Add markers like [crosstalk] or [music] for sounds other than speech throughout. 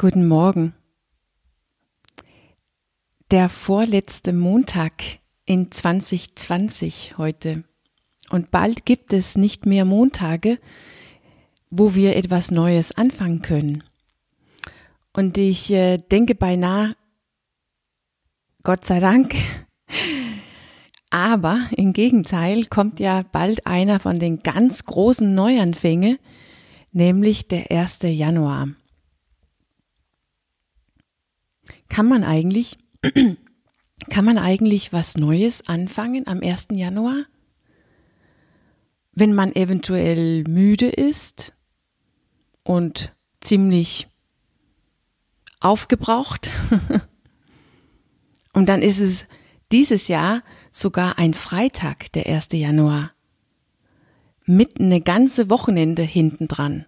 Guten Morgen. Der vorletzte Montag in 2020 heute. Und bald gibt es nicht mehr Montage, wo wir etwas Neues anfangen können. Und ich äh, denke beinahe, Gott sei Dank, [laughs] aber im Gegenteil kommt ja bald einer von den ganz großen Neuanfänge, nämlich der 1. Januar. Kann man eigentlich, [clears throat] kann man eigentlich was Neues anfangen am 1. Januar? Wenn man eventuell müde ist und ziemlich aufgebraucht. [laughs] und dann ist es dieses Jahr sogar ein Freitag, der 1. Januar. Mit eine ganze Wochenende hinten dran.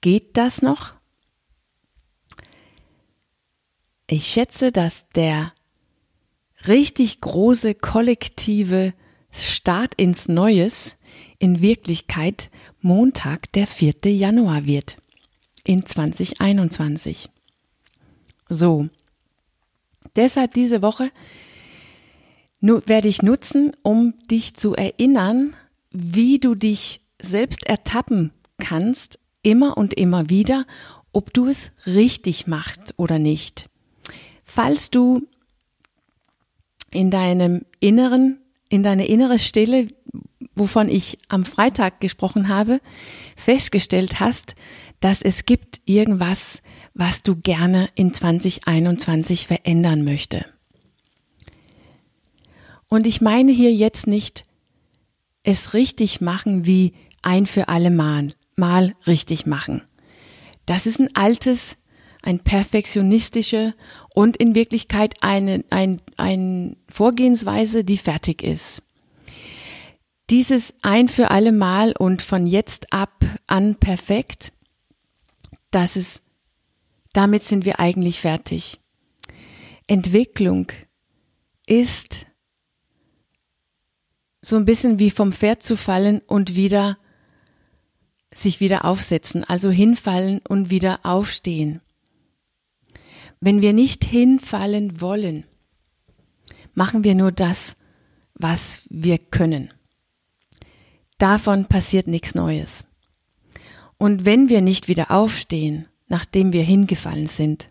Geht das noch? Ich schätze, dass der richtig große kollektive Start ins Neues in Wirklichkeit Montag, der 4. Januar wird in 2021. So. Deshalb diese Woche werde ich nutzen, um dich zu erinnern, wie du dich selbst ertappen kannst, immer und immer wieder, ob du es richtig machst oder nicht. Falls du in deinem Inneren, in deine innere Stille, wovon ich am Freitag gesprochen habe, festgestellt hast, dass es gibt irgendwas, was du gerne in 2021 verändern möchte. Und ich meine hier jetzt nicht es richtig machen wie ein für alle Mal, mal richtig machen. Das ist ein altes ein perfektionistische und in Wirklichkeit eine ein, ein Vorgehensweise, die fertig ist. Dieses ein für alle Mal und von jetzt ab an perfekt, das ist, damit sind wir eigentlich fertig. Entwicklung ist so ein bisschen wie vom Pferd zu fallen und wieder sich wieder aufsetzen, also hinfallen und wieder aufstehen. Wenn wir nicht hinfallen wollen, machen wir nur das, was wir können. Davon passiert nichts Neues. Und wenn wir nicht wieder aufstehen, nachdem wir hingefallen sind,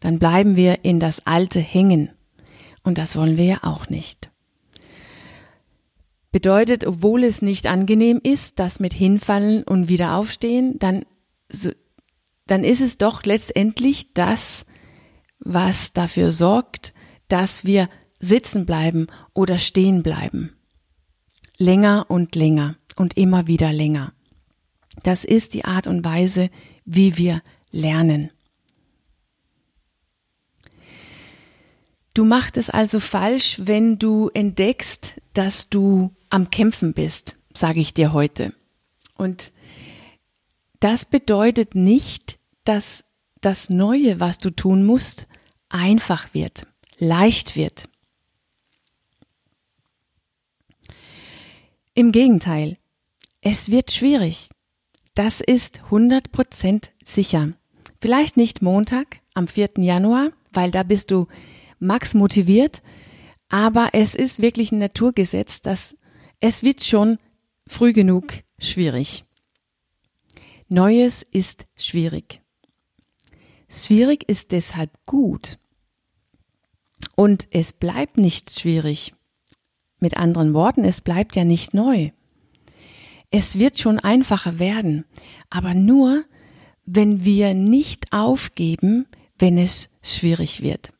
dann bleiben wir in das Alte hängen. Und das wollen wir ja auch nicht. Bedeutet, obwohl es nicht angenehm ist, das mit hinfallen und wieder aufstehen, dann, dann ist es doch letztendlich das, was dafür sorgt, dass wir sitzen bleiben oder stehen bleiben. Länger und länger und immer wieder länger. Das ist die Art und Weise, wie wir lernen. Du machst es also falsch, wenn du entdeckst, dass du am Kämpfen bist, sage ich dir heute. Und das bedeutet nicht, dass das Neue, was du tun musst, einfach wird, leicht wird. Im Gegenteil, es wird schwierig. Das ist 100% sicher. Vielleicht nicht Montag am 4. Januar, weil da bist du max motiviert, aber es ist wirklich ein Naturgesetz, dass es wird schon früh genug schwierig. Neues ist schwierig. Schwierig ist deshalb gut. Und es bleibt nicht schwierig. Mit anderen Worten, es bleibt ja nicht neu. Es wird schon einfacher werden, aber nur, wenn wir nicht aufgeben, wenn es schwierig wird.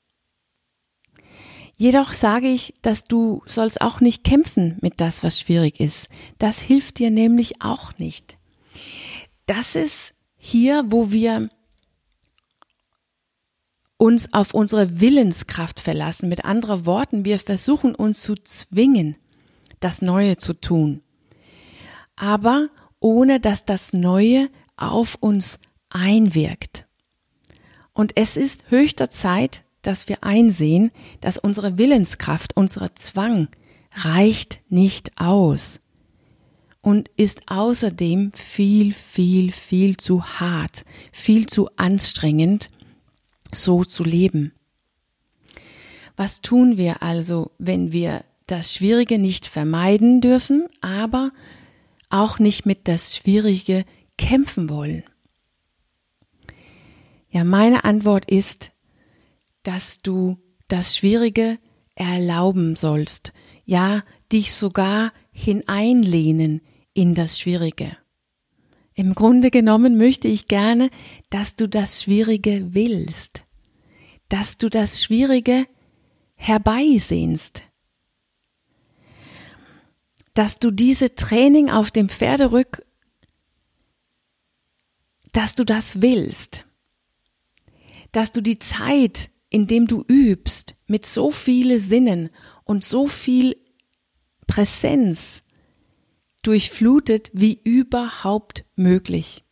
Jedoch sage ich, dass du sollst auch nicht kämpfen mit das, was schwierig ist. Das hilft dir nämlich auch nicht. Das ist hier, wo wir uns auf unsere Willenskraft verlassen. Mit anderen Worten, wir versuchen uns zu zwingen, das Neue zu tun. Aber ohne dass das Neue auf uns einwirkt. Und es ist höchster Zeit, dass wir einsehen, dass unsere Willenskraft, unser Zwang reicht nicht aus. und ist außerdem viel, viel, viel zu hart, viel zu anstrengend, so zu leben. Was tun wir also, wenn wir das Schwierige nicht vermeiden dürfen, aber auch nicht mit das Schwierige kämpfen wollen? Ja, meine Antwort ist, dass du das Schwierige erlauben sollst, ja, dich sogar hineinlehnen in das Schwierige. Im Grunde genommen möchte ich gerne, dass du das Schwierige willst, dass du das Schwierige herbeisehnst, dass du diese Training auf dem Pferderück, dass du das willst, dass du die Zeit, in dem du übst, mit so viele Sinnen und so viel Präsenz durchflutet wie überhaupt möglich.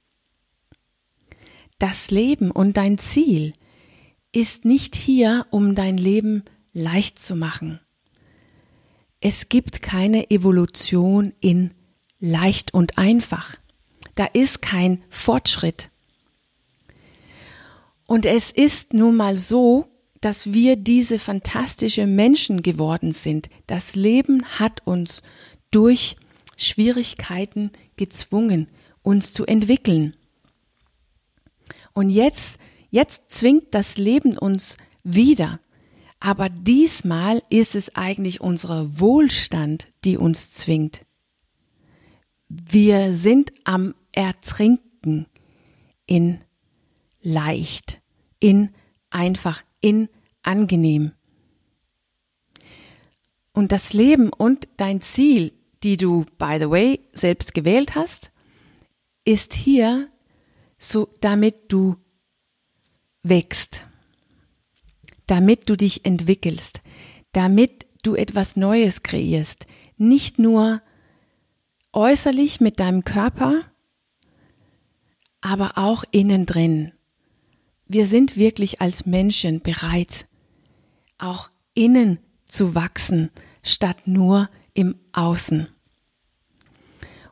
Das Leben und dein Ziel ist nicht hier, um dein Leben leicht zu machen. Es gibt keine Evolution in leicht und einfach. Da ist kein Fortschritt. Und es ist nun mal so, dass wir diese fantastische Menschen geworden sind. Das Leben hat uns durch Schwierigkeiten gezwungen, uns zu entwickeln. Und jetzt, jetzt zwingt das Leben uns wieder. Aber diesmal ist es eigentlich unser Wohlstand, die uns zwingt. Wir sind am Ertrinken in leicht, in einfach, in angenehm. Und das Leben und dein Ziel die du, by the way, selbst gewählt hast, ist hier so, damit du wächst, damit du dich entwickelst, damit du etwas Neues kreierst, nicht nur äußerlich mit deinem Körper, aber auch innen drin. Wir sind wirklich als Menschen bereit, auch innen zu wachsen, statt nur im Außen.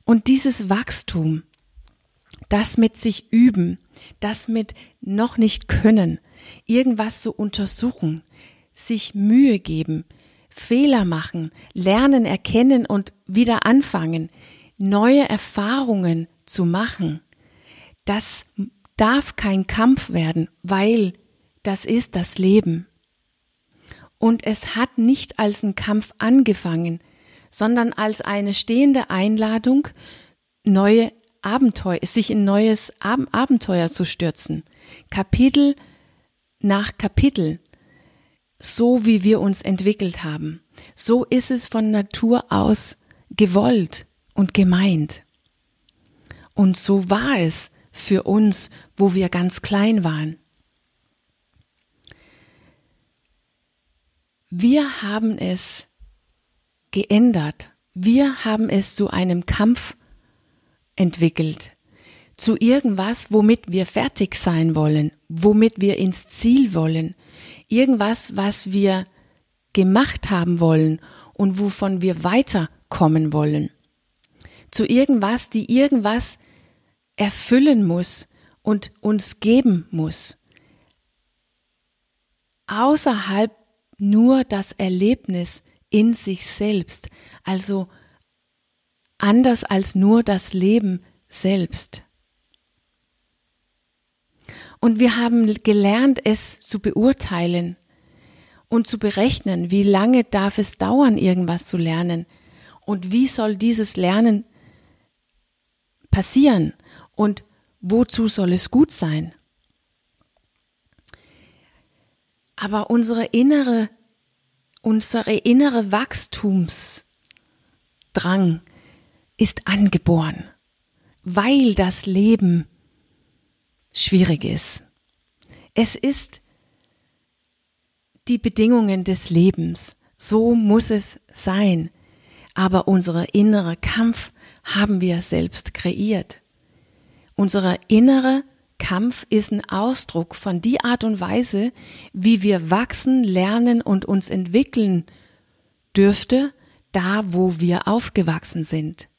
Und dieses Wachstum, das mit sich üben, das mit noch nicht können, irgendwas zu untersuchen, sich Mühe geben, Fehler machen, lernen, erkennen und wieder anfangen, neue Erfahrungen zu machen, das darf kein Kampf werden, weil das ist das Leben. Und es hat nicht als ein Kampf angefangen, sondern als eine stehende Einladung, neue Abenteuer, sich in neues Ab Abenteuer zu stürzen. Kapitel nach Kapitel. So wie wir uns entwickelt haben. So ist es von Natur aus gewollt und gemeint. Und so war es für uns, wo wir ganz klein waren. Wir haben es geändert. Wir haben es zu einem Kampf entwickelt, zu irgendwas, womit wir fertig sein wollen, womit wir ins Ziel wollen, irgendwas, was wir gemacht haben wollen und wovon wir weiterkommen wollen, zu irgendwas, die irgendwas erfüllen muss und uns geben muss. Außerhalb nur das Erlebnis in sich selbst, also anders als nur das Leben selbst. Und wir haben gelernt, es zu beurteilen und zu berechnen, wie lange darf es dauern, irgendwas zu lernen und wie soll dieses Lernen passieren und wozu soll es gut sein. Aber unsere innere unsere innere Wachstumsdrang ist angeboren, weil das Leben schwierig ist. Es ist die Bedingungen des Lebens. So muss es sein. Aber unser innerer Kampf haben wir selbst kreiert. Unsere innere Kampf ist ein Ausdruck von die Art und Weise, wie wir wachsen, lernen und uns entwickeln dürfte, da wo wir aufgewachsen sind.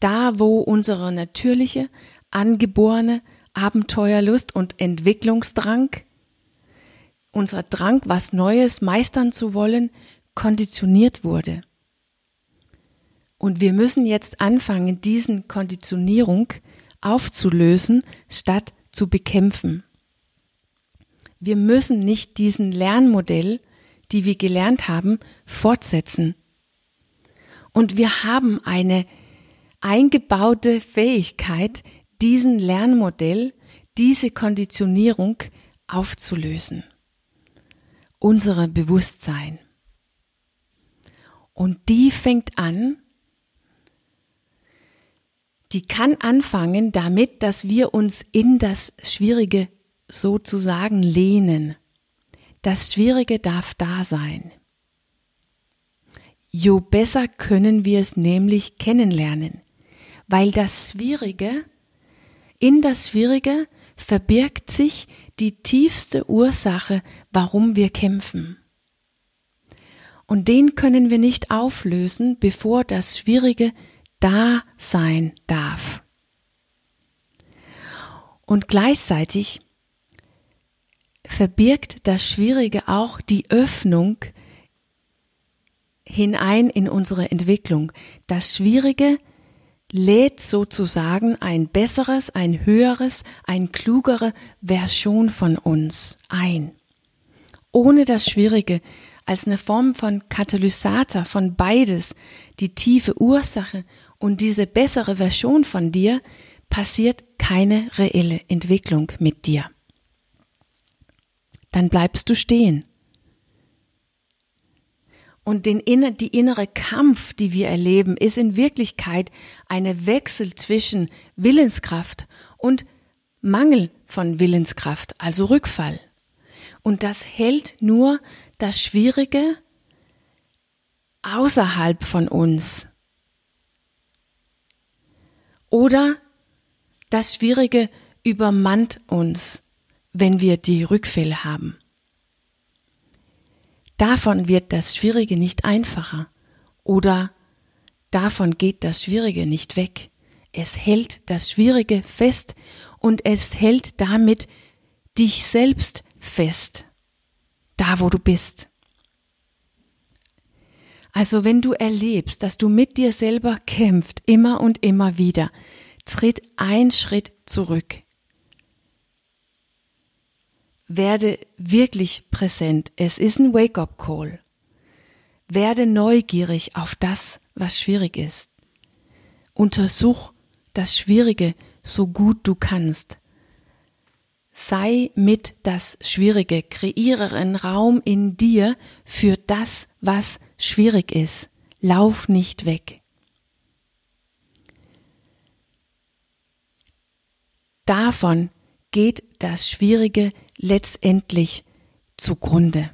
Da wo unsere natürliche, angeborene Abenteuerlust und Entwicklungsdrang, unser Drang, was Neues meistern zu wollen, konditioniert wurde. Und wir müssen jetzt anfangen, diesen Konditionierung aufzulösen, statt zu bekämpfen. Wir müssen nicht diesen Lernmodell, die wir gelernt haben, fortsetzen. Und wir haben eine eingebaute Fähigkeit, diesen Lernmodell, diese Konditionierung aufzulösen. Unsere Bewusstsein. Und die fängt an, die kann anfangen damit, dass wir uns in das Schwierige sozusagen lehnen. Das Schwierige darf da sein. Jo besser können wir es nämlich kennenlernen, weil das Schwierige, in das Schwierige verbirgt sich die tiefste Ursache, warum wir kämpfen. Und den können wir nicht auflösen, bevor das Schwierige da sein darf. Und gleichzeitig verbirgt das Schwierige auch die Öffnung hinein in unsere Entwicklung. Das Schwierige lädt sozusagen ein besseres, ein höheres, ein klugere Version von uns ein. Ohne das Schwierige als eine Form von Katalysator von beides, die tiefe Ursache und diese bessere Version von dir, passiert keine reelle Entwicklung mit dir. Dann bleibst du stehen. Und den, die innere Kampf, die wir erleben, ist in Wirklichkeit eine Wechsel zwischen Willenskraft und Mangel von Willenskraft, also Rückfall. Und das hält nur das Schwierige außerhalb von uns. Oder das Schwierige übermannt uns, wenn wir die Rückfälle haben. Davon wird das Schwierige nicht einfacher oder davon geht das Schwierige nicht weg. Es hält das Schwierige fest und es hält damit dich selbst fest, da wo du bist. Also wenn du erlebst, dass du mit dir selber kämpft, immer und immer wieder, tritt ein Schritt zurück. Werde wirklich präsent. Es ist ein Wake-up-Call. Werde neugierig auf das, was schwierig ist. Untersuch das Schwierige so gut du kannst. Sei mit das Schwierige, kreiere einen Raum in dir für das, was schwierig ist. Lauf nicht weg. Davon geht das Schwierige letztendlich zugrunde.